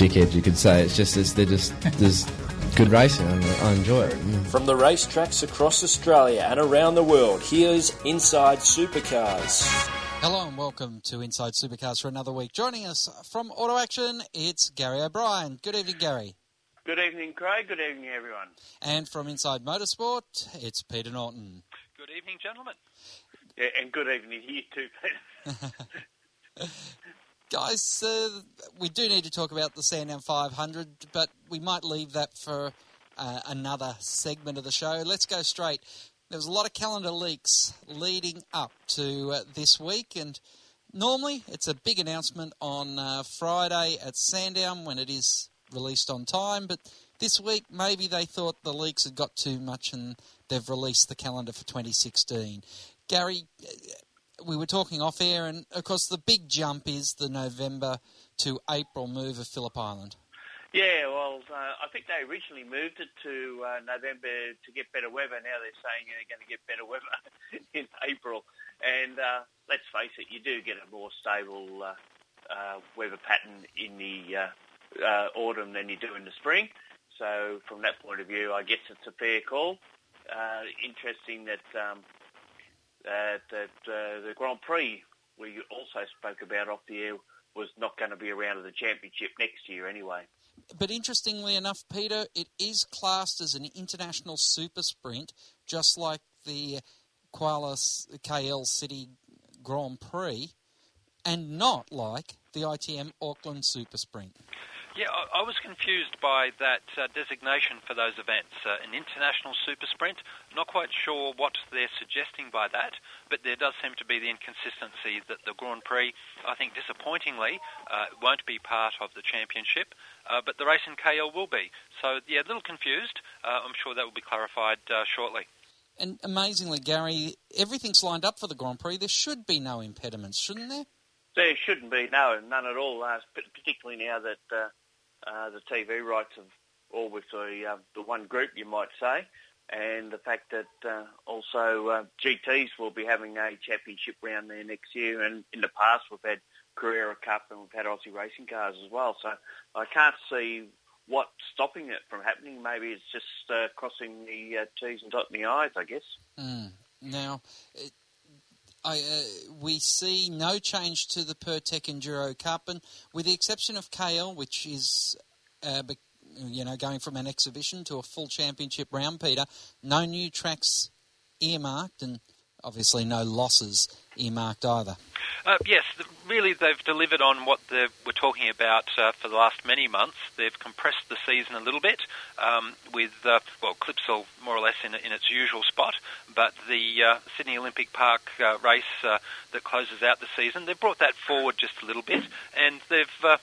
dickheads, you could say. It's just it's, they're just there's good racing, and I enjoy it. Mm. From the racetracks across Australia and around the world, here's Inside Supercars. Hello and welcome to Inside Supercars for another week. Joining us from Auto Action, it's Gary O'Brien. Good evening, Gary. Good evening, Craig. Good evening, everyone. And from Inside Motorsport, it's Peter Norton. Good evening, gentlemen. Yeah, and good evening to you too, Peter. Guys, uh, we do need to talk about the Sandown 500, but we might leave that for uh, another segment of the show. Let's go straight. There was a lot of calendar leaks leading up to uh, this week, and normally it's a big announcement on uh, Friday at Sandown when it is released on time, but this week maybe they thought the leaks had got too much and they've released the calendar for 2016. Gary, we were talking off air, and of course, the big jump is the November to April move of Phillip Island. Yeah, well, uh, I think they originally moved it to uh, November to get better weather. Now they're saying they're going to get better weather in April. And uh, let's face it, you do get a more stable uh, uh, weather pattern in the uh, autumn than you do in the spring. So from that point of view, I guess it's a fair call. Interesting that um, that, that uh, the Grand Prix we also spoke about off the air was not going to be around at the championship next year anyway. But interestingly enough, Peter, it is classed as an international super sprint, just like the Kuala KL City Grand Prix, and not like the ITM Auckland Super Sprint. Yeah, I, was confused by that uh, designation for those events. Uh, an international super sprint. Not quite sure what they're suggesting by that, but there does seem to be the inconsistency that the Grand Prix, I think disappointingly, uh, won't be part of the championship, uh, but the race in KL will be. So, yeah, a little confused. Uh, I'm sure that will be clarified uh, shortly. And amazingly, Gary, everything's lined up for the Grand Prix. There should be no impediments, shouldn't there? There shouldn't be, no, none at all, particularly now that uh, the TV rights of all with the uh, the one group, you might say, and the fact that uh, also uh, GTs will be having a championship round there next year. And in the past, we've had Carrera Cup and we've had Aussie racing cars as well. So I can't see what's stopping it from happening. Maybe it's just uh, crossing the uh, T's and dotting the I's, I guess. Mm. Now, it, I, uh, we see no change to the Pirtek Enduro Cup, and with the exception of KL, which is, uh, you know, going from an exhibition to a full championship round, Peter, no new tracks earmarked, and obviously no losses earmarked either. Uh, yes, really, they've delivered on what were talking about uh, for the last many months. They've compressed the season a little bit um, with, uh, well, Clipsal more or less in, in its usual spot, but the uh, Sydney Olympic Park uh, race uh, that closes out the season, they've brought that forward just a little bit, and they've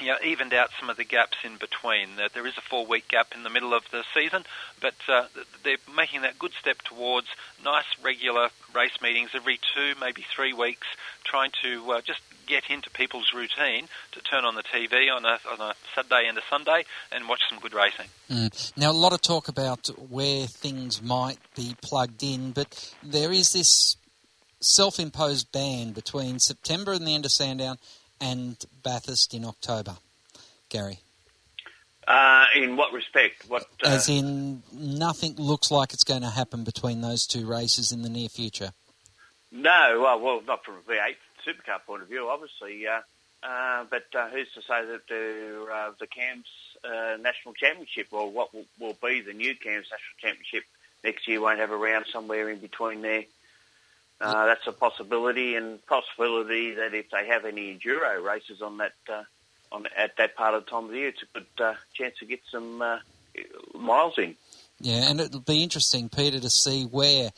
you know, evened out some of the gaps in between. There is a four-week gap in the middle of the season, but uh, they're making that good step towards nice regular race meetings every two, maybe three weeks, trying to uh, just get into people's routine to turn on the TV on a, on a Saturday and a Sunday and watch some good racing. Mm. Now, a lot of talk about where things might be plugged in, but there is this self-imposed ban between September and the end of Sandown and Bathurst in October. Gary. Uh, in what respect? What? Uh... As in, nothing looks like it's going to happen between those two races in the near future. No, well, well, not from a V8 supercar point of view, obviously. Uh, uh but uh, who's to say that the, uh, the CAMS National Championship, or what will, will, be the new CAMS National Championship next year, won't have a round somewhere in between there? Uh, that's a possibility, and possibility that if they have any enduro races on that uh, on at that part of the time of the year, it's a good uh, chance to get some uh, miles in. Yeah, and it'll be interesting, Peter, to see where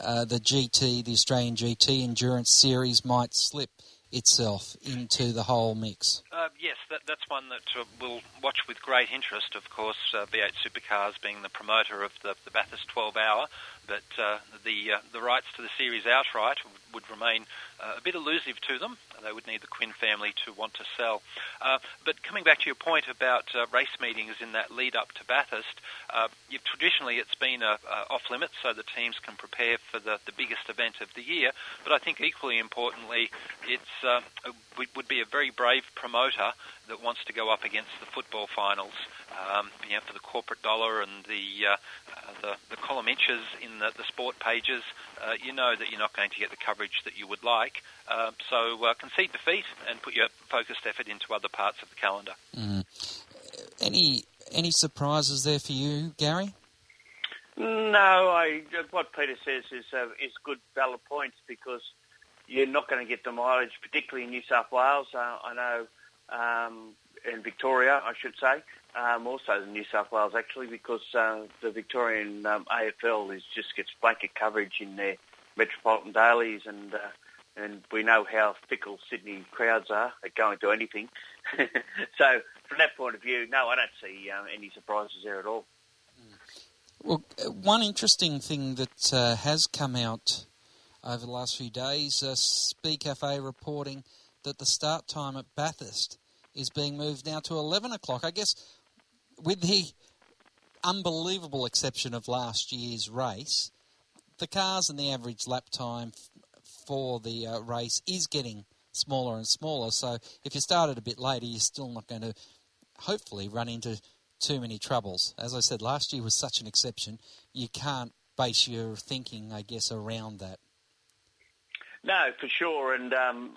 uh, the GT, the Australian GT Endurance Series, might slip itself into the whole mix? Uh, yes, that, that's one that uh, we'll watch with great interest. Of course, uh, V8 Supercars being the promoter of the, the Bathurst 12 Hour, but uh, the uh, the rights to the series outright would remain uh, a bit elusive to them. They would need the Quinn family to want to sell. Uh, but coming back to your point about uh, race meetings in that lead up to Bathurst, uh, traditionally it's been off limits so the teams can prepare for the, the biggest event of the year. But I think equally importantly, it's uh, would be a very brave promoter that wants to go up against the football finals. Um, you know, for the corporate dollar and the uh, uh, the, the column inches in the, the sport pages, uh, you know that you're not going to get the coverage that you would like. Um, so uh, concede defeat and put your focused effort into other parts of the calendar. Mm. Any any surprises there for you, Gary? No, I, what Peter says is uh, is good, valid points because you're not going to get the mileage, particularly in New South Wales. Uh, I know um, in Victoria, I should say, um, also in New South Wales actually, because uh, the Victorian um, AFL is just gets blanket coverage in their metropolitan dailies, and uh, and we know how fickle Sydney crowds are at going to anything. so from that point of view, no, I don't see um, any surprises there at all. Well, uh, one interesting thing that uh, has come out over the last few days, uh, Speed Cafe reporting that the start time at Bathurst is being moved now to 11 o'clock. I guess with the unbelievable exception of last year's race, the cars and the average lap time for the uh, race is getting smaller and smaller. So if you started a bit later, you're still not going to hopefully run into too many troubles. As I said, last year was such an exception. You can't base your thinking, I guess, around that. No, for sure. And um,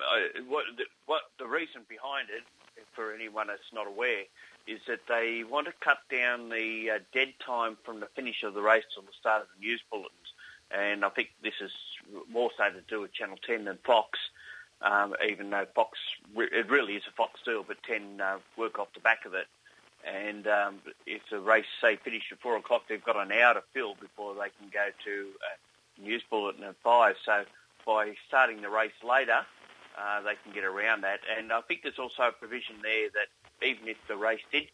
what, the, what the reason behind it, for anyone that's not aware, is that they want to cut down the uh, dead time from the finish of the race till the start of the news bulletins. And I think this is more so to do with Channel 10 than Fox, um, even though Fox, it really is a Fox deal, but 10 uh, work off the back of it. And um, if the race, say, finished at 4 o'clock, they've got an hour to fill before they can go to a news bulletin at 5. So by starting the race later, uh, they can get around that. And I think there's also a provision there that even if the race did,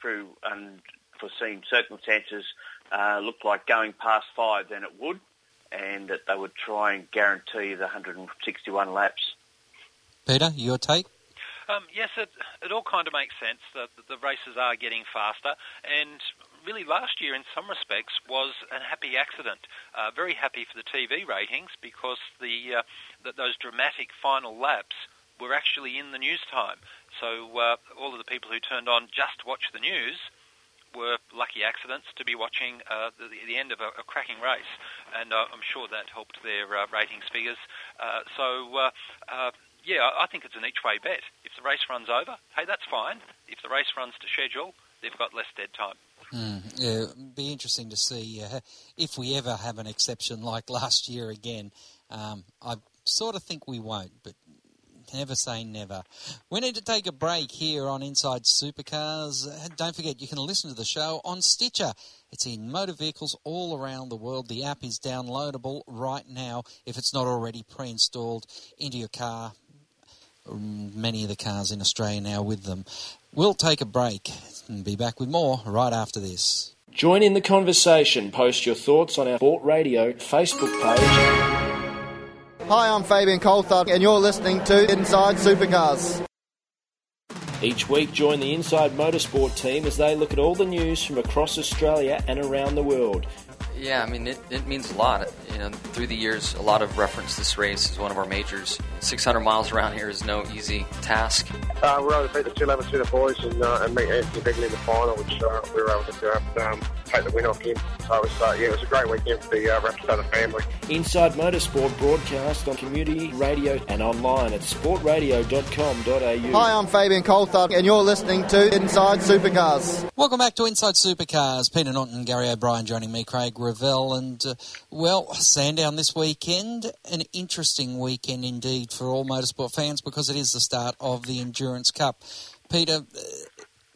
through unforeseen circumstances, uh, look like going past five, then it would, and that they would try and guarantee the 161 laps. Peter, your take? Um, yes, it, it all kind of makes sense that the races are getting faster, and really last year in some respects was a happy accident. Uh, very happy for the TV ratings because the, uh, those dramatic final laps were actually in the news time. So uh, all of the people who turned on just to watch the news were lucky accidents to be watching uh, the, the, end of a, a, cracking race, and uh, I'm sure that helped their uh, ratings figures. Uh, so, uh, uh, yeah, I think it's an each way bet. If the race runs over, hey, that's fine. If the race runs to schedule, they've got less dead time. Mm, yeah, it'd be interesting to see if we ever have an exception like last year again. Um, I sort of think we won't, but never say never. We need to take a break here on Inside Supercars. Don't forget, you can listen to the show on Stitcher. It's in motor vehicles all around the world. The app is downloadable right now if it's not already pre installed into your car. Many of the cars in Australia now with them. We'll take a break and be back with more right after this. Join in the conversation. Post your thoughts on our Sport Radio Facebook page Hi, I'm Fabian Coulthard, and you're listening to Inside Supercars. Each week, join the Inside Motorsport team as they look at all the news from across Australia and around the world. Yeah, I mean, it, it means a lot. You know, through the years, a lot of reference this race as one of our majors. 600 miles around here is no easy task. Uh, we were able to beat the 211 boys and, uh, and meet Anthony Bigley in the final, which uh, we were able to um, take the win off him. So it was, uh, yeah, it was a great weekend for the uh, Rapstada family. Inside Motorsport broadcast on community radio and online at sportradio.com.au. Hi, I'm Fabian Coulthard, and you're listening to Inside Supercars. Welcome back to Inside Supercars. Peter Norton, and Gary O'Brien joining me, Craig Revell, and uh, well, Sandown this weekend. An interesting weekend indeed for all motorsport fans because it is the start of the Endurance Cup. Peter, uh,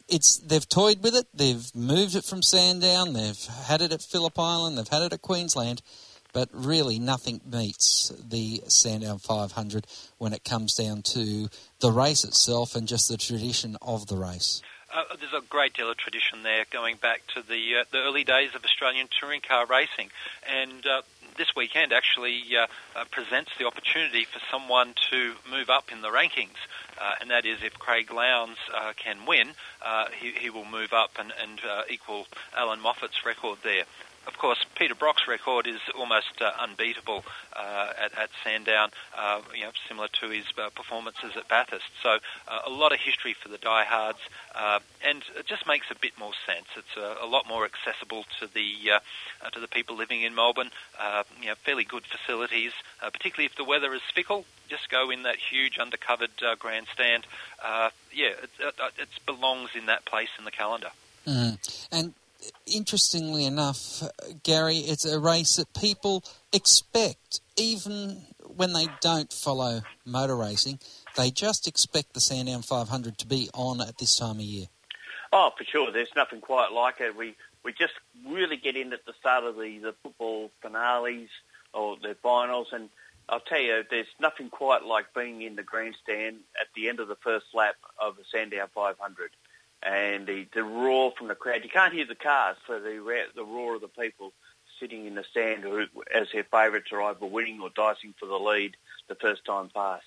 it's they've toyed with it. They've moved it from Sandown. They've had it at Phillip Island. They've had it at Queensland. but really nothing beats the Sandown 500 when it comes down to the race itself and just the tradition of the race. Uh, there's a great deal of tradition there, going back to the uh, the early days of Australian touring car racing, and uh, this weekend actually uh, uh, presents the opportunity for someone to move up in the rankings, uh, and that is if Craig Lowndes can win, he, he will move up and, and equal Allan Moffat's record there of course, Peter Brock's record is almost uh, unbeatable uh, at, at, Sandown, uh, you know, similar to his uh, performances at Bathurst. So uh, a lot of history for the diehards, uh, and it just makes a bit more sense. It's a, a lot more accessible to the to the people living in Melbourne. you know, fairly good facilities, particularly if the weather is fickle. Just go in that huge undercovered grandstand. yeah, it, it, it belongs in that place in the calendar. Mm. And interestingly enough, Gary, it's a race that people expect, even when they don't follow motor racing. They just expect the Sandown 500 to be on at this time of year. Oh, for sure. There's nothing quite like it. We we just really get in at the start of the, the football finales or the finals, and I'll tell you, there's nothing quite like being in the grandstand at the end of the first lap of the Sandown 500 and the, the roar from the crowd. You can't hear the cars for the the roar of the people sitting in the stand who, as their favourites are either winning or dicing for the lead the first time past.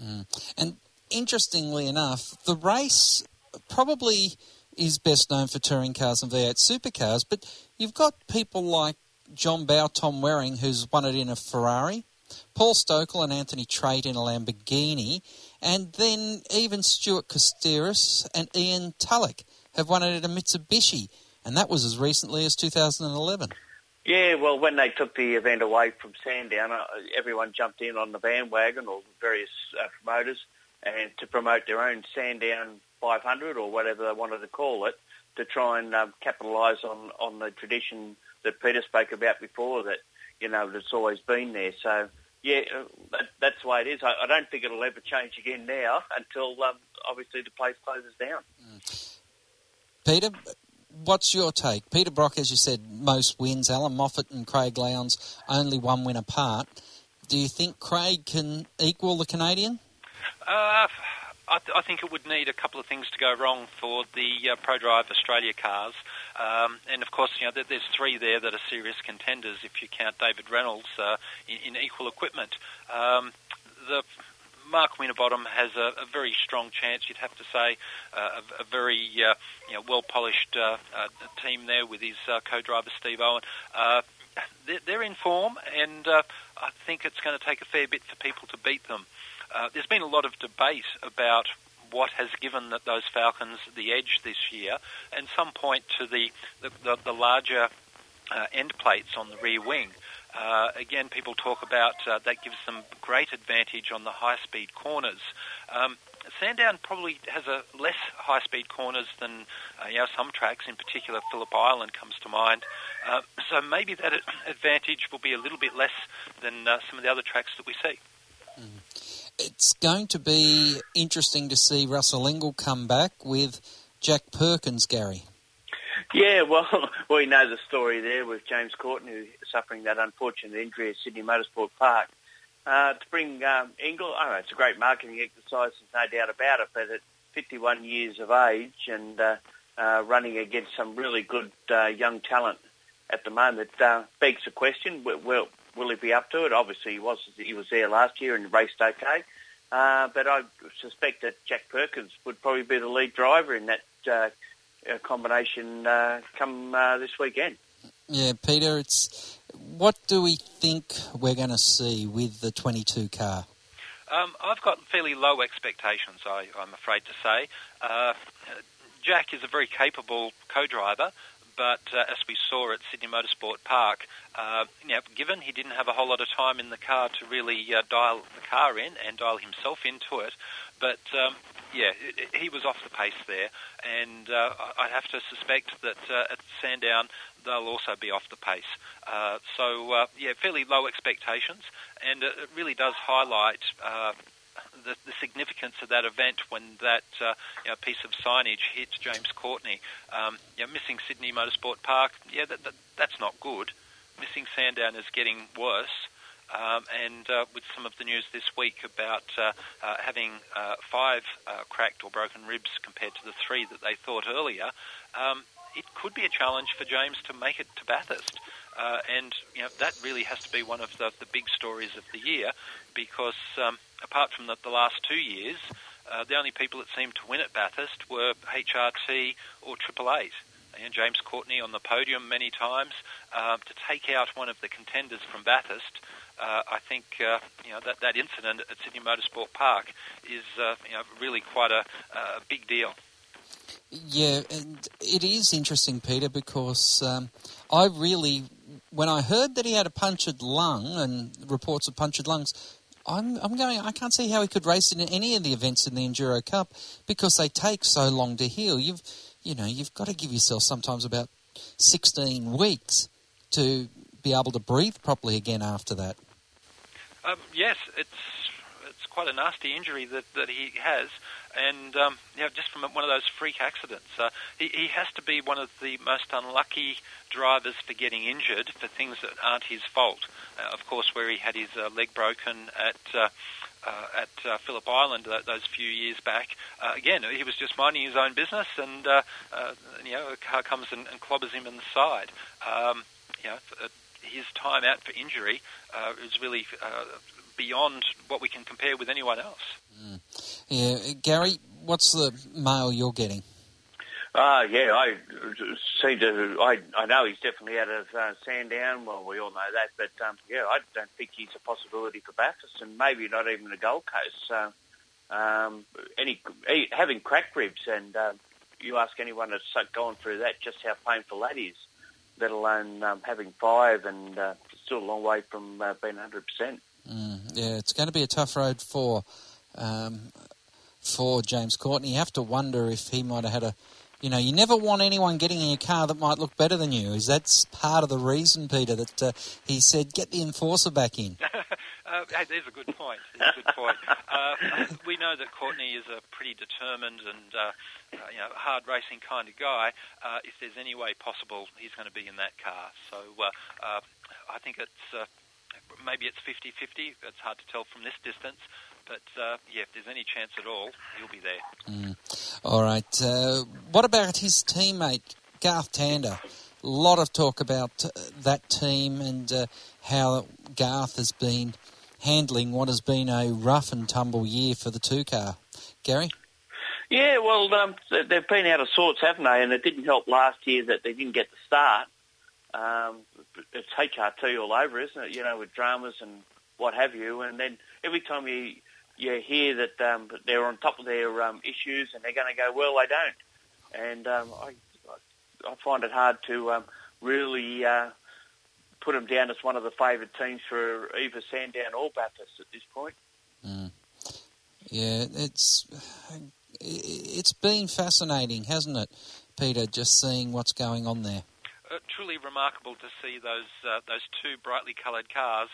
Mm. And interestingly enough, the race probably is best known for touring cars and V8 supercars, but you've got people like John Bowe, Tom Waring, who's won it in a Ferrari, Paul Stokell and Anthony Tratt in a Lamborghini, and then even Stuart Kostera and Ian Tulloch have won it at a Mitsubishi, and that was as recently as 2011. Yeah, well, when they took the event away from Sandown, uh, everyone jumped in on the bandwagon, or various uh, promoters, and to promote their own Sandown 500 or whatever they wanted to call it, to try and um, capitalise on, on the tradition that Peter spoke about before, that, you know, that's always been there. So yeah, uh, that, that's the way it is. I, I, don't think it'll ever change again now until um, obviously the place closes down. Mm. Peter, what's your take? Peter Brock, as you said, most wins. Allan Moffat and Craig Lowndes only one win apart. Do you think Craig can equal the Canadian? Uh, I, th- I, think it would need a couple of things to go wrong for the uh, ProDrive Australia cars, um, and of course, you know, there's three there that are serious contenders if you count David Reynolds uh, in, in, equal equipment. Um, the Mark Winterbottom has a, a, very strong chance, you'd have to say, uh, a, a, very uh, you know, well polished uh, uh, team there with his co-driver Steve Owen. They're, they're, in form, and I think it's going to take a fair bit for people to beat them. Uh, there's been a lot of debate about what has given those Falcons the edge this year, and some point to the the, the, the larger uh, end plates on the rear wing. Uh, again, people talk about uh, that gives them great advantage on the high-speed corners. Um, Sandown probably has a less high-speed corners than uh, you know some tracks. In particular, Phillip Island comes to mind. Uh, so maybe that advantage will be a little bit less than uh, some of the other tracks that we see. It's going to be interesting to see Russell Ingall come back with Jack Perkins, Gary. Yeah, well, we know the story there with James who suffering that unfortunate injury at Sydney Motorsport Park. Uh, to bring um, Ingall, oh, it's a great marketing exercise, there's no doubt about it, but at 51 years of age and uh, uh, running against some really good uh, young talent at the moment uh, begs the question, well, will he be up to it? Obviously, he was he was there last year and raced okay. Uh, but I suspect that Jack Perkins would probably be the lead driver in that uh, uh combination uh, come uh, this weekend. Yeah, Peter, it's what do we think we're going to see with the 22 car? Um, I've got fairly low expectations, I, am afraid to say. Uh, Jack is a very capable co-driver, but uh, as we saw at Sydney Motorsport Park, uh, you know, given he didn't have a whole lot of time in the car to really uh, dial the car in and dial himself into it, but um, yeah, he was off the pace there, and uh, I'd have to suspect that uh, at Sandown they'll also be off the pace. Uh, so yeah, fairly low expectations, and it really does highlight the, the, significance of that event when that uh, you know, piece of signage hit James Courtney. Um, you know, missing Sydney Motorsport Park, yeah, that, that, that's not good. missing Sandown is getting worse. Um, and uh, with some of the news this week about uh, uh, having uh, five uh, cracked or broken ribs compared to the three that they thought earlier, um, it could be a challenge for James to make it to Bathurst. Uh, and you know that really has to be one of the, the big stories of the year, because um, apart from the, the last two years, uh, the only people that seemed to win at Bathurst were HRT or Triple Eight and James Courtney on the podium many times. Uh, to take out one of the contenders from Bathurst, uh, I think uh, you know that that incident at Sydney Motorsport Park is uh, you know really quite a, a big deal. Yeah, and it is interesting, Peter, because um, I really, when I heard that he had a punctured lung and reports of punctured lungs, I'm, I'm going. I can't see how he could race in any of the events in the Enduro Cup because they take so long to heal. You've, you know, you've got to give yourself sometimes about 16 weeks to be able to breathe properly again after that. Um, yes, it's it's quite a nasty injury that, that he has, and um, you know, just from one of those freak accidents. Uh, he, he has to be one of the most unlucky drivers for getting injured for things that aren't his fault. Uh, of course, where he had his uh, leg broken at. Uh, uh, at uh, Phillip Island those few years back. Again, he was just minding his own business, and you know, a car comes and, and clobbers him in the side. Um, you know, his time out for injury uh, is really uh, beyond what we can compare with anyone else. Mm. Yeah, Gary, what's the mail you're getting? Uh, yeah, I seem to. I I know he's definitely out of uh, Sandown. Well, we all know that, but um, yeah, I don't think he's a possibility for Bathurst, and maybe not even the Gold Coast. So, um, any having cracked ribs, and uh, you ask anyone that's gone through that, just how painful that is let alone um, having five, and uh, still a long way from uh, being 100%. Mm, yeah, it's going to be a tough road for um, for James Courtney. You have to wonder if he might have had a, you know, you never want anyone getting in your car that might look better than you. Is that part of the reason, Peter, that uh, he said get the enforcer back in? Uh, hey, there's a good point. There's a good point. Uh, we know that Courtney is a pretty determined and uh, uh, you know hard racing kind of guy. Uh, if there's any way possible, he's going to be in that car. So uh, I think it's maybe it's 50-50. It's hard to tell from this distance. But uh, yeah, if there's any chance at all, he'll be there. Mm. All right. Uh, what about his teammate Garth Tander? A lot of talk about uh, that team and uh, how Garth has been handling what has been a rough and tumble year for the two car. Gary? Yeah, well, um, they've been out of sorts, haven't they? And it didn't help last year that they didn't get the start. Um, it's HRT all over, isn't it? You know, with dramas and what have you. And then every time you you hear that um, they're on top of their um, issues and they're going to go, well, they don't. And um, I, I find it hard to um, really uh, put them down as one of the favoured teams for either Sandown or Bathurst at this point. Mm. Yeah, it's it's been fascinating, hasn't it, Peter? Just seeing what's going on there. Uh, truly remarkable to see those uh, those two brightly coloured cars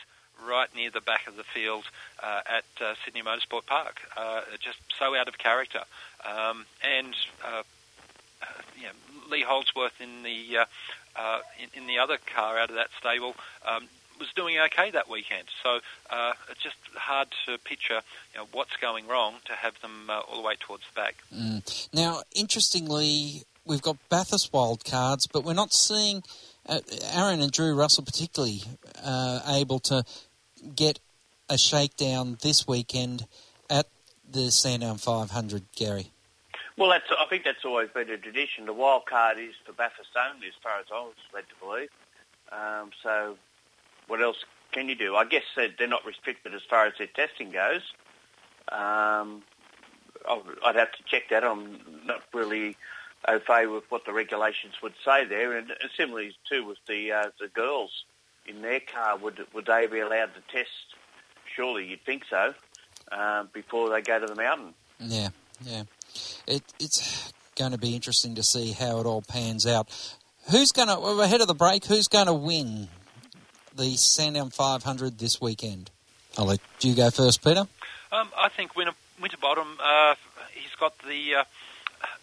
right near the back of the field uh, at uh, Sydney Motorsport Park. Uh, just so out of character, um, and uh, Lee Holdsworth in the in, in, the other car out of that stable um, was doing okay that weekend. So it's just hard to picture you know, what's going wrong to have them all the way towards the back. Mm. Now, interestingly, we've got Bathurst wild cards, but we're not seeing uh, Aaron and Drew Russell particularly uh, able to get a shakedown this weekend at the Sandown 500, Gary. Well, that's, I think that's always been a tradition. The wild card is for Bathurst only, as far as I was led to believe. Um, so, what else can you do? I guess they're not restricted as far as their testing goes. Um, I'd have to check that. I'm not really au fait with what the regulations would say there, and similarly too with the uh, the girls in their car. Would would they be allowed to test? Surely you'd think so uh, before they go to the mountain. Yeah, yeah it, it's going to be interesting to see how it all pans out. Who's going to, ahead of the break, who's going to win the Sandown 500 this weekend? I'll let you go first, Peter. Um, I think Winter, Winterbottom, uh, he's got the uh,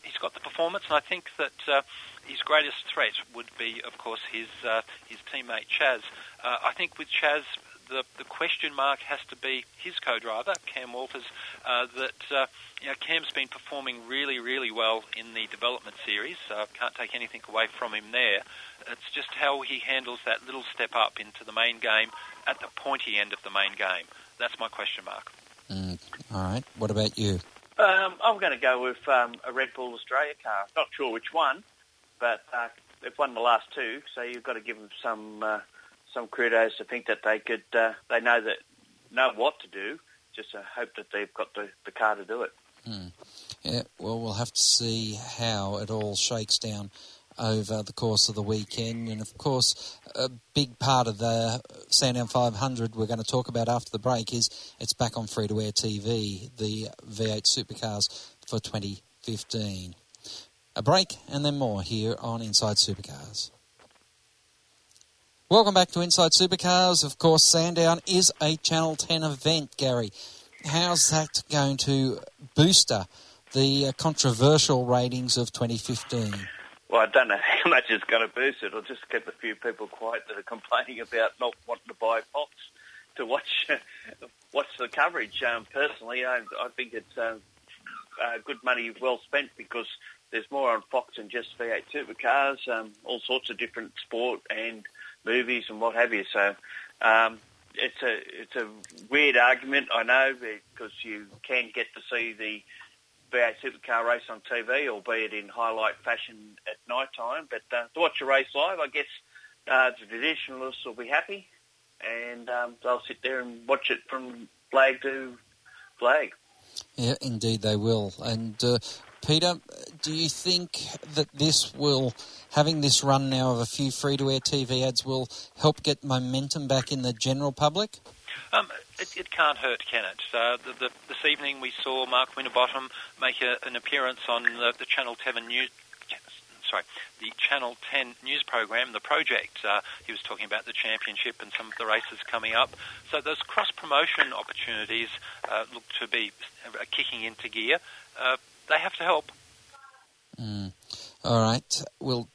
he's got the performance, and I think that uh, his greatest threat would be, of course, his uh, his teammate Chaz. Uh, I think with Chaz, the the question mark has to be his co-driver Cam Waters. Uh, that uh, you know, Cam's been performing really, really well in the development series. Uh, can't take anything away from him there. It's just how he handles that little step up into the main game at the pointy end of the main game. That's my question mark. Mm, all right. What about you? Um, I'm going to go with um, a Red Bull Australia car. Not sure which one, but uh, they've won the last two, so you've got to give them some uh, some kudos to think that they could. Uh, they know that know what to do. Just uh, hope that they've got the, the car to do it. Mm. Yeah. Well, we'll have to see how it all shakes down over the course of the weekend. And of course, a big part of the Sandown 500 we're going to talk about after the break is it's back on free to air TV, the V8 Supercars for 2015. A break and then more here on Inside Supercars. Welcome back to Inside Supercars. Of course, Sandown is a Channel 10 event, Gary. How's that going to booster the controversial ratings of 2015? Well, I don't know how much it's going to boost it. It'll just keep a few people quiet that are complaining about not wanting to buy Fox to watch watch the coverage. Um, personally, I, I think it's uh, uh, good money well spent because there's more on Fox than just V8 supercars, um, all sorts of different sport and movies and what have you. So um, it's a it's a weird argument, I know, because you can get to see the V8 supercar race on TV, albeit in highlight fashion at night time. But uh, to watch a race live, I guess uh, the traditionalists will be happy, and um, they'll sit there and watch it from flag to flag. Yeah, indeed they will. And uh, Peter, do you think that this will, having this run now of a few free-to-air TV ads, will help get momentum back in the general public? Um, it, it, can't hurt, can it? Uh, the, the, this evening we saw Mark Winterbottom make a, an appearance on the, the, Channel 10 news. Sorry, the Channel 10 news program, The Project. Uh, he was talking about the championship and some of the races coming up. So those cross promotion opportunities uh, look to be uh, kicking into gear. Uh, they have to help. Mm. All right, we'll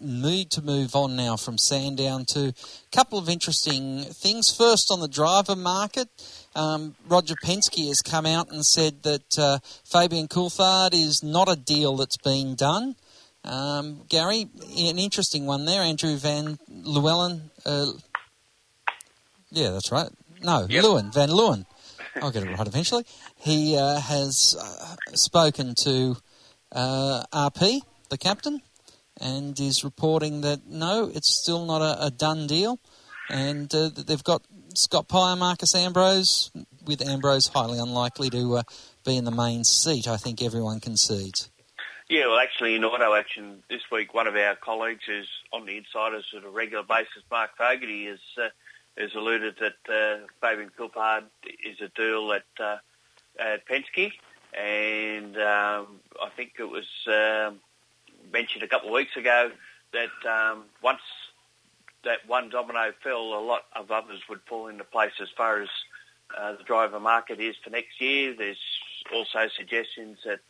need to move on now from Sandown to a couple of interesting things. First, on the driver market, um, Roger Penske has come out and said that uh, Fabian Coulthard is not a deal that's been done. Um, Gary, an interesting one there. Andrew Van Llewellyn. Uh, yeah, that's right. No, yep. Lewin, Van Leeuwen. I'll get it right eventually. He uh, has uh, spoken to uh, RP, the captain, and is reporting that no, it's still not a, a done deal, and uh, they've got Scott Pye, Marcos Ambrose, with Ambrose highly unlikely to uh, be in the main seat. I think everyone concedes. Yeah, well, actually, in auto action this week, one of our colleagues who's on the insiders on a regular basis, Mark Fogarty, has uh, has alluded that uh, Fabian Coulthard is a deal at uh, at Penske, and um, I think it was. Um, mentioned a couple of weeks ago that um, once that one domino fell, a lot of others would fall into place as far as uh, the driver market is for next year. There's also suggestions that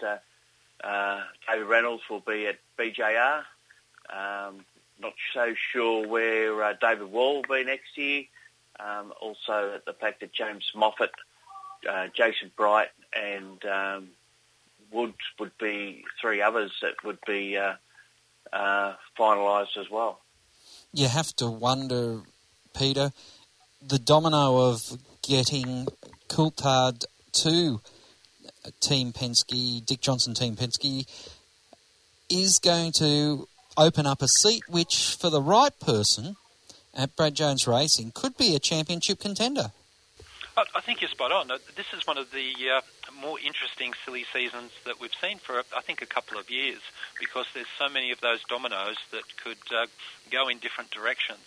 uh, uh, David Reynolds will be at BJR. Um, not so sure where uh, David Wall will be next year. Um, also, the fact that James Moffat, uh, Jason Bright, and um, would would be three others that would be uh, uh, finalised as well. You have to wonder, Peter, the domino of getting Coulthard to Team Penske, Dick Johnson Team Penske, is going to open up a seat which, for the right person at Brad Jones Racing, could be a championship contender. I think you're spot on. This is one of the uh, more interesting silly seasons that we've seen for, I think, a couple of years because there's so many of those dominoes that could uh, go in different directions.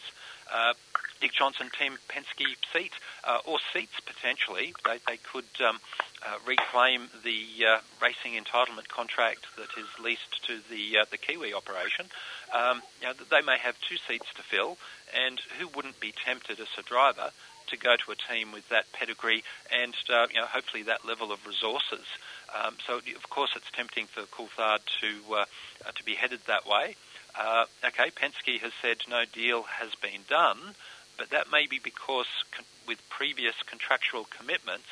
Uh, Dick Johnson Team Penske seat, uh, or seats potentially. They, they could um, uh, reclaim the uh, racing entitlement contract that is leased to the uh, the Kiwi operation. Um, you know, they may have two seats to fill, and who wouldn't be tempted as a driver to go to a team with that pedigree and uh, you know hopefully that level of resources. Um, so of course it's tempting for Coulthard to uh, uh, to be headed that way. Uh, okay, Penske has said no deal has been done, but that may be because con- with previous contractual commitments,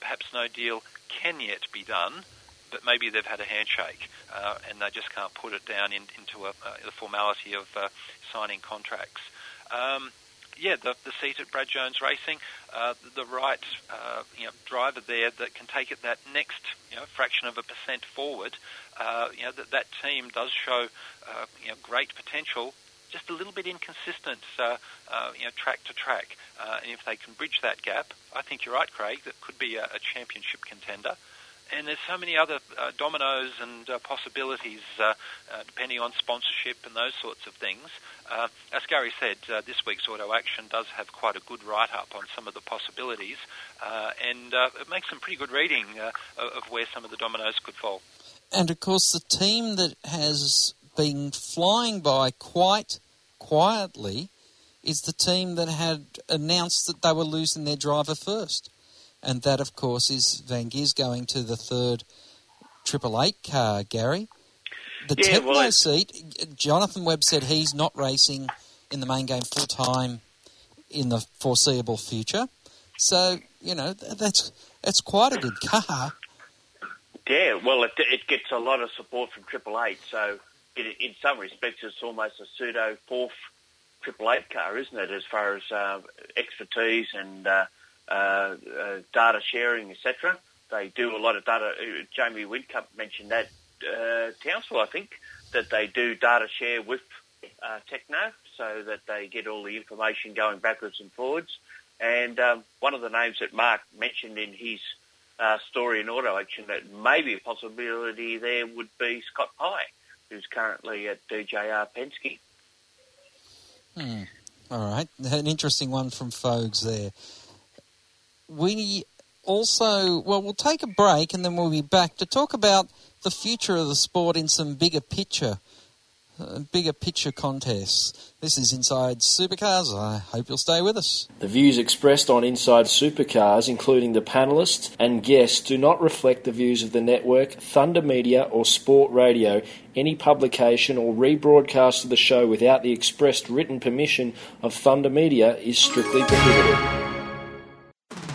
perhaps no deal can yet be done, but maybe they've had a handshake uh, and they just can't put it down in, into a, uh, the formality of uh, signing contracts. Um, yeah, the, the seat at Brad Jones Racing, uh, the right uh, you know, driver there that can take it that next you know, fraction of a percent forward. Uh, you know that that team does show you know, great potential. Just a little bit inconsistent, uh, uh, you know, track to track. Uh, and if they can bridge that gap, I think you're right, Craig. That could be a, a championship contender and there's so many other uh, dominoes and uh, possibilities uh, uh, depending on sponsorship and those sorts of things. Uh, as Gary said, uh, this week's Auto Action does have quite a good write-up on some of the possibilities, and it makes some pretty good reading of where some of the dominoes could fall. And of course, the team that has been flying by quite quietly is the team that had announced that they were losing their driver first and that, of course, is Van Giers going to the third Triple Eight car, Gary. The yeah, Tekno well, seat, Jonathan Webb said he's not racing in the main game full time in the foreseeable future. So, you know, that's that's quite a good car. Yeah, well, it, it gets a lot of support from Triple Eight. So, it, in some respects, it's almost a pseudo fourth Triple Eight car, isn't it? As far as uh, expertise and uh, uh, uh, data sharing, etc. They do a lot of data. Uh, Jamie Whincup mentioned that uh, Townsville, I think, that they do data share with Tekno so that they get all the information going backwards and forwards. And um, one of the names that Mark mentioned in his uh, story in Auto Action that maybe a possibility there would be Scott Pye, who's currently at DJR Penske. Hmm. All right, an interesting one from Fogs there we also, well, we'll take a break and then we'll be back to talk about the future of the sport in some bigger picture, uh, bigger picture contests. This is Inside Supercars. I hope you'll stay with us. The views expressed on Inside Supercars, including the panelists and guests, do not reflect the views of the network, Thunder Media, or Sport Radio. Any publication or rebroadcast of the show without the expressed written permission of Thunder Media is strictly prohibited.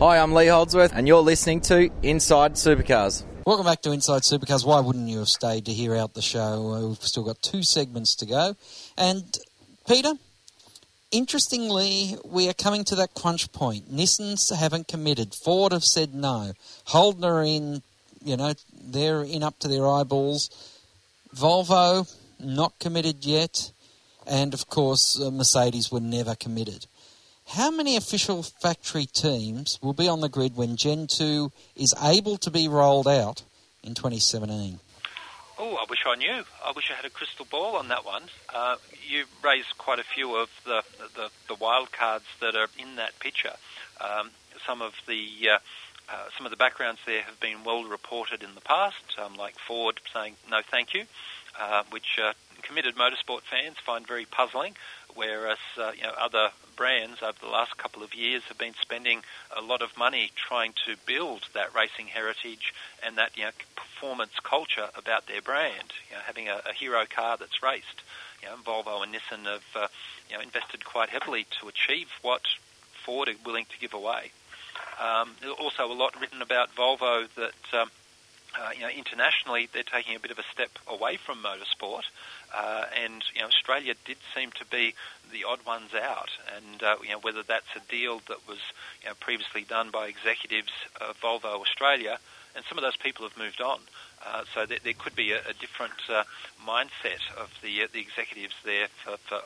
Hi, I'm Lee Holdsworth, and you're listening to Inside Supercars. Welcome back to Inside Supercars. Why wouldn't you have stayed to hear out the show? We've still got two segments to go. And, Peter, interestingly, we are coming to that crunch point. Nissans haven't committed. Ford have said no. Holden are in, you know, they're in up to their eyeballs. Volvo, not committed yet. And, of course, uh, Mercedes were never committed. How many official factory teams will be on the grid when Gen 2 is able to be rolled out in 2017? Oh, I wish I knew. I wish I had a crystal ball on that one. Uh, you raised quite a few of the, the, the wild cards that are in that picture. Um, some of the uh, uh, some of the backgrounds there have been well reported in the past, um, like Ford saying no, thank you, uh, which uh, committed motorsport fans find very puzzling whereas uh, you know other brands over the last couple of years have been spending a lot of money trying to build that racing heritage and that you know performance culture about their brand. You know, having a, a hero car that's raced. You know, Volvo and Nissan have uh, you know invested quite heavily to achieve what Ford are willing to give away. Um, also, a lot written about Volvo that. Um, uh, you know, internationally, they're taking a bit of a step away from motorsport, uh, and you know, Australia did seem to be the odd ones out. And uh, you know, whether that's a deal that was you know, previously done by executives of Volvo Australia, and some of those people have moved on. Uh, so there, there, could be a, a different uh, mindset of the uh, the executives there for, for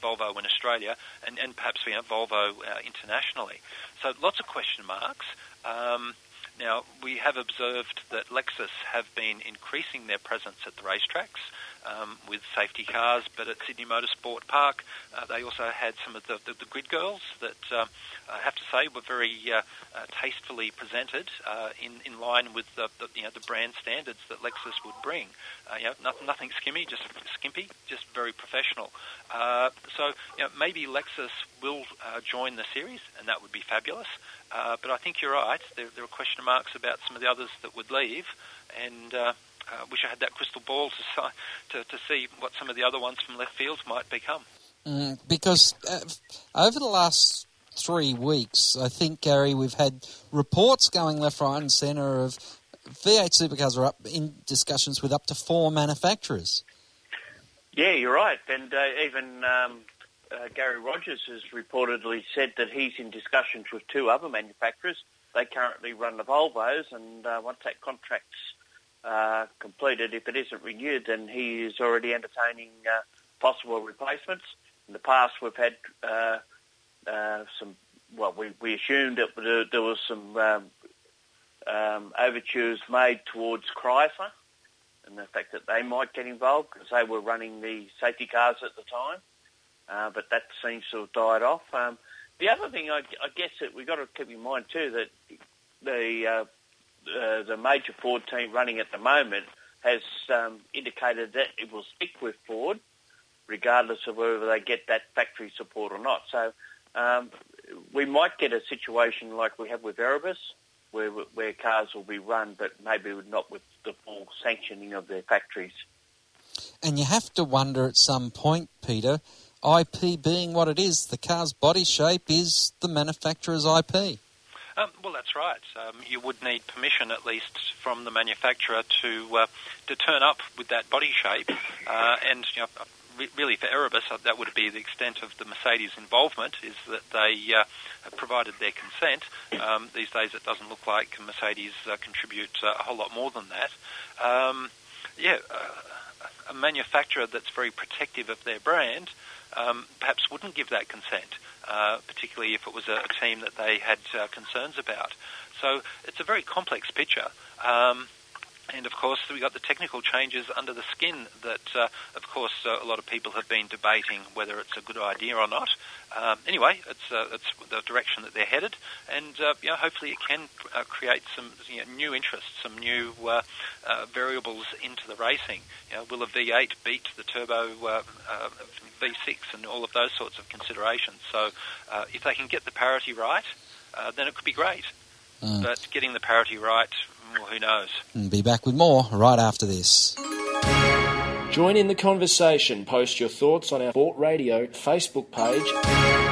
Volvo in Australia, and, and perhaps you know, Volvo internationally. So lots of question marks. Um, now, we have observed that Lexus have been increasing their presence at the racetracks. Um, with safety cars, but at Sydney Motorsport Park, uh, they also had some of the, the, the grid girls that um, I have to say were very uh, uh, tastefully presented uh, in, in line with the, the, you know, the brand standards that Lexus would bring. Uh, you know, nothing, nothing skimmy, just skimpy, just very professional. Uh, so you know, maybe Lexus will join the series, and that would be fabulous. But I think you're right. There, there are question marks about some of the others that would leave, and uh, uh, wish I had that crystal ball to, to, to see what some of the other ones from left fields might become. Mm, because uh, over the last three weeks, I think, Gary, we've had reports going left, right, and centre of V8 supercars are up in discussions with up to four manufacturers. Yeah, you're right. And uh, even um, uh, Gary Rogers has reportedly said that he's in discussions with two other manufacturers. They currently run the Volvos, and uh, once that contract's uh, completed, if it isn't renewed, then he is already entertaining uh, possible replacements. In the past, we've had uh, uh, some. Well, we, we assumed that there, was some um, um, overtures made towards Chrysler and the fact that they might get involved because they were running the safety cars at the time. Uh, but that seems to have died off. Um, the other thing I, I guess that we've got to keep in mind too that the uh, the major Ford team running at the moment has um, indicated that it will stick with Ford regardless of whether they get that factory support or not. So um, we might get a situation like we have with Erebus where, where cars will be run but maybe not with the full sanctioning of their factories. And you have to wonder at some point, Peter, IP being what it is, the car's body shape is the manufacturer's IP. Um, well, that's right. Um, you would need permission, at least from the manufacturer, to uh, to turn up with that body shape. Uh, and you know, re- really, for Erebus, uh, that would be the extent of the Mercedes involvement. Is that they uh, provided their consent. Um, these days, it doesn't look like Mercedes uh, contribute a whole lot more than that. Um, yeah, a manufacturer that's very protective of their brand um, perhaps wouldn't give that consent, uh, particularly if it was a, team that they had uh, concerns about. So it's a very complex picture. Um, and of course, we got the technical changes under the skin that, uh, of course, uh, a lot of people have been debating whether it's a good idea or not. Um, anyway, it's uh, it's the direction that they're headed, and uh, you know, hopefully it can uh, create some you know, new interest, some new uh, uh, variables into the racing. You know, will a V8 beat the turbo uh, uh, V6 and all of those sorts of considerations? So, uh, if they can get the parity right, uh, then it could be great. Mm. But getting the parity right, well, who knows? And be back with more right after this. Join in the conversation. Post your thoughts on our Sport Radio Facebook page.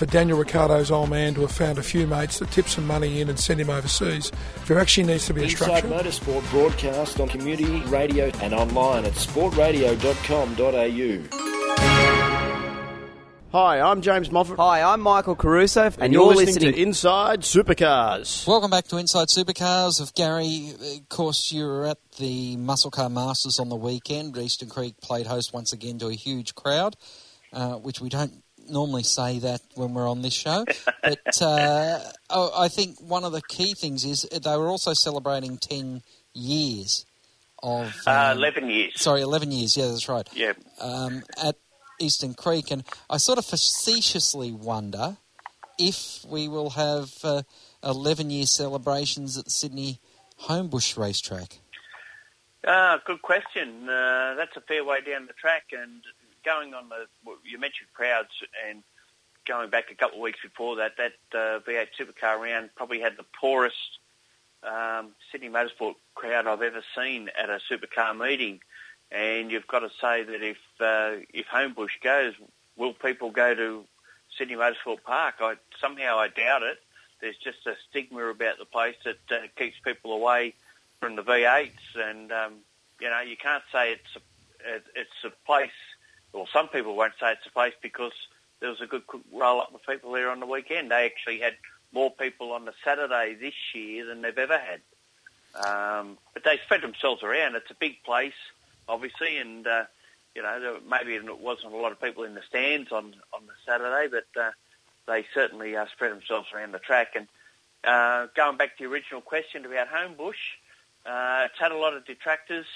For Daniel Ricciardo's old man to have found a few mates that tip some money in and send him overseas, there actually needs to be a Inside structure. Motorsport broadcast on community radio and online at sportradio.com.au. Hi, I'm James Moffat. Hi, I'm Michael Caruso, and, And, you're, listening, to Inside Supercars. Welcome back to Inside Supercars of Gary. Of course, you were at the Muscle Car Masters on the weekend. Eastern Creek played host once again to a huge crowd, uh, which we don't normally say that when we're on this show. But uh, oh, I think one of the key things is they were also celebrating 10 years of. Uh, um, 11 years. Sorry, 11 years. Yeah, that's right. Yeah. Um, at Eastern Creek, and I sort of facetiously wonder if we will have uh, 11 year celebrations at the Sydney Homebush racetrack. Ah, good question. Uh, that's a fair way down the track, and going on the you mentioned crowds, and going back a couple of weeks before that, that uh, V8 Supercar round probably had the poorest um, Sydney Motorsport crowd I've ever seen at a supercar meeting. And you've got to say that if uh, if Homebush goes, will people go to Sydney Motorsport Park? I somehow I doubt it. There's just a stigma about the place that uh, keeps people away from the V8s, and um, you know you can't say it's a, it, it's a place. Well, some people won't say it's a place because there was a good roll up of people there on the weekend. They actually had more people on the Saturday this year than they've ever had. Um, but they spread themselves around. It's a big place, obviously, and uh, you know maybe it wasn't a lot of people in the stands on on the Saturday, but uh, they certainly uh, spread themselves around the track. And uh, going back to the original question about Homebush, uh, it's had a lot of detractors,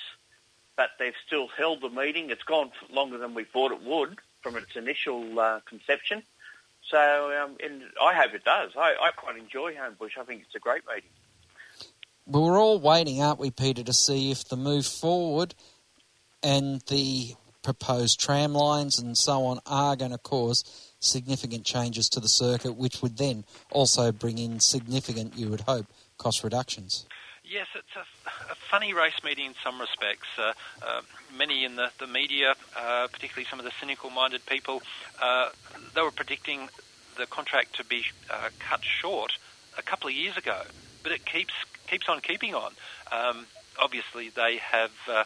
but they've still held the meeting. It's gone longer than we thought it would from its initial uh, conception. So um, and I hope it does. I, I quite enjoy Homebush. I think it's a great meeting. Well, we're all waiting, aren't we, Peter, to see if the move forward and the proposed tram lines and so on are going to cause significant changes to the circuit, which would then also bring in significant, you would hope, cost reductions. Yes, it's a, a funny race meeting in some respects. Uh, uh, many in the, the media, uh, particularly some of the cynical-minded people, uh, they were predicting the contract to be uh, cut short a couple of years ago, but it keeps keeps on keeping on. Um, obviously, they have uh,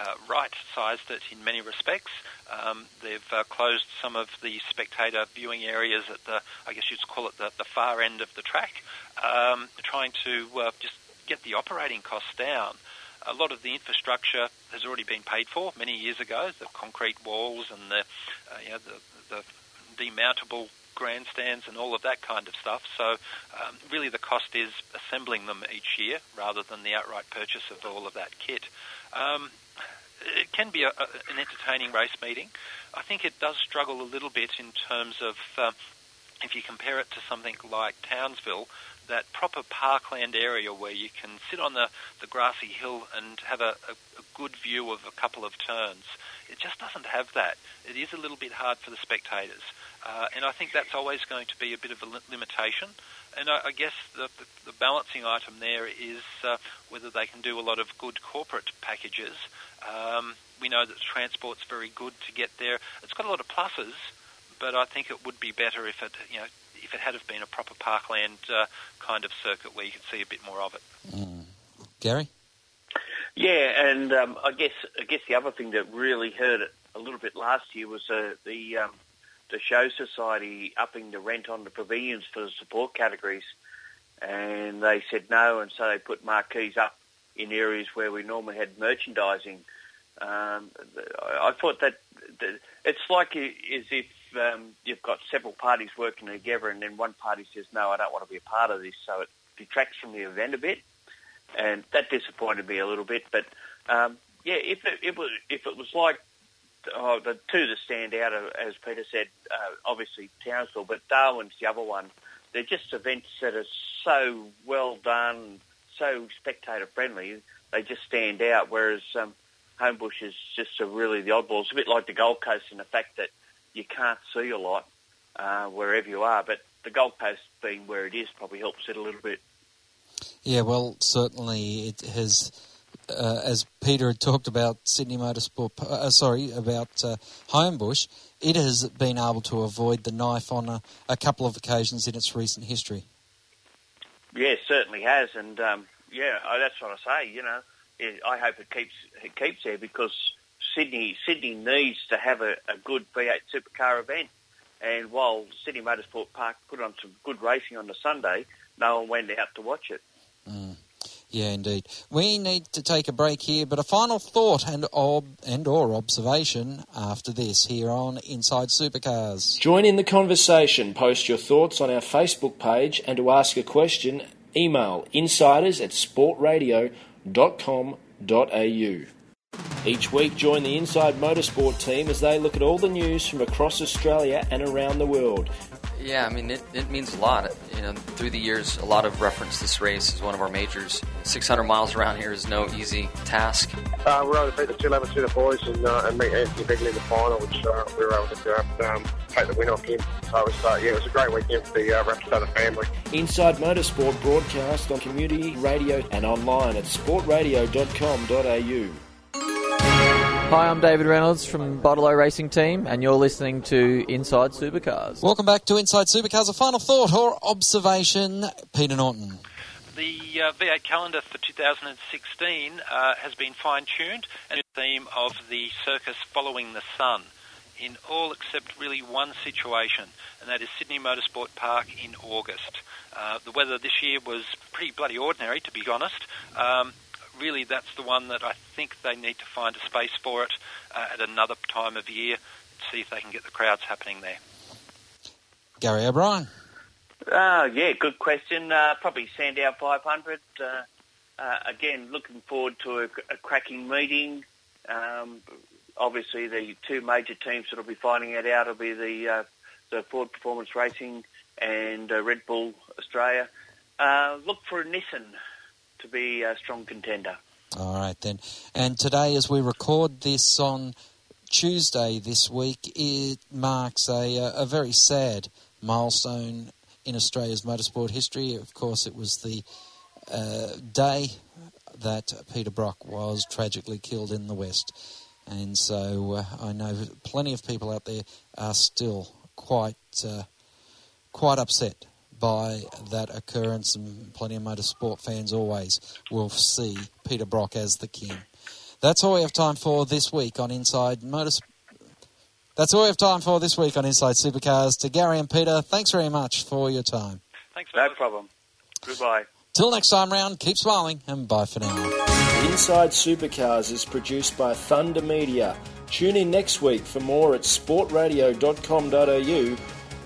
uh, right-sized it in many respects. Um, they've uh, closed some of the spectator viewing areas at the, I guess you'd call it the, the far end of the track, um, trying to uh, just get the operating costs down. A lot of the infrastructure has already been paid for many years ago. The concrete walls and the, uh, you know, the, the demountable grandstands and all of that kind of stuff. So um, really the cost is assembling them each year rather than the outright purchase of all of that kit. Um, it can be a, a, an entertaining race meeting. I think it does struggle a little bit in terms of uh, if you compare it to something like Townsville, that proper parkland area where you can sit on the, the grassy hill and have a, a, a good view of a couple of turns. It just doesn't have that. It is a little bit hard for the spectators. Uh, and I think that's always going to be a bit of a li- limitation. And I, I guess the, the, the balancing item there is uh, whether they can do a lot of good corporate packages. Um, we know that transport's very good to get there. It's got a lot of pluses, but I think it would be better if it, you know, if it had have been a proper parkland uh, kind of circuit where you could see a bit more of it. Gary? Yeah, and um, I guess I guess the other thing that really hurt it a little bit last year was uh, the um, the show society upping the rent on the pavilions for the support categories, and they said no, and so they put marquees up in areas where we normally had merchandising. Um, I I thought that, that it's like i- as if um, you've got several parties working together, and then one party says no, I don't want to be a part of this, so it detracts from the event a bit and that disappointed me a little bit. But um, yeah, if it, it was if it was like oh, the two that stand out, as Peter said, uh, obviously Townsville, but Darwin's the other one. They're just events that are so well done, so spectator friendly. They just stand out. Whereas um, Homebush is just a really the oddball. It's a bit like the Gold Coast in the fact that you can't see a lot uh, wherever you are, but the Gold Coast being where it is probably helps it a little bit. Yeah, well, certainly it has, uh, as Peter had talked about Sydney Motorsport, uh, sorry, about uh, Homebush, it has been able to avoid the knife on a, a couple of occasions in its recent history. Yeah, it certainly has, and um, yeah, I- that's what I say. You know, I hope it keeps it keeps there because Sydney Sydney needs to have a, a good V8 supercar event. And while Sydney Motorsport Park put on some good racing on the Sunday, no one went out to watch it. Mm. Yeah, indeed. We need to take a break here, but a final thought and ob- and or observation after this here on Inside Supercars. Join in the conversation. Post your thoughts on our Facebook page and to ask a question, email insiders at sportradio.com.au. Each week, join the Inside Motorsport team as they look at all the news from across Australia and around the world. Yeah, I mean, it, it means a lot. You know, through the years, a lot of reference this race as one of our majors. 600 miles around here is no easy task. Uh, we were able to beat the 211 Super Boys and, uh, and meet Anthony Bigley in the final, which uh, we were able to uh, um, take the win off him. So it was, uh, yeah, it was a great weekend for the uh, Rapstada family. Inside Motorsport broadcast on community radio and online at sportradio.com.au. Hi, I'm David Reynolds from Bottle-O Racing Team, and you're listening to Inside Supercars. Welcome back to Inside Supercars. A final thought or observation, Peter Norton. The uh, V8 calendar for 2016 uh, has been fine-tuned, and the theme of the circus following the sun. in all except really one situation, and that is Sydney Motorsport Park in August. Uh, the weather this year was pretty bloody ordinary, to be honest. Um, really, that's the one that I think they need to find a space for it uh, at another time of year, see if they can get the crowds happening there. Gary O'Brien. Uh, yeah, good question. Uh, probably Sandown 500. Uh, uh, again, looking forward to a, a cracking meeting. Um, obviously, the two major teams that will be finding it out will be the uh, the Ford Performance Racing and uh, Red Bull Australia. Uh, look for a Nissan to be a strong contender. All right then. And today, as we record this on Tuesday this week, it marks a, a very sad milestone in Australia's motorsport history. Of course, it was the uh, day that Peter Brock was tragically killed in the West. And so uh, I know plenty of people out there are still quite uh, quite upset by that occurrence, and plenty of motorsport fans always will see Peter Brock as the king. That's all we have time for this week on Inside Motorsport. That's all we have time for this week on Inside Supercars. To Gary and Peter, thanks very much for your time. Thanks, No problem. Goodbye. Till next time round, keep smiling and bye for now. Inside Supercars is produced by Thunder Media. Tune in next week for more at sportradio.com.au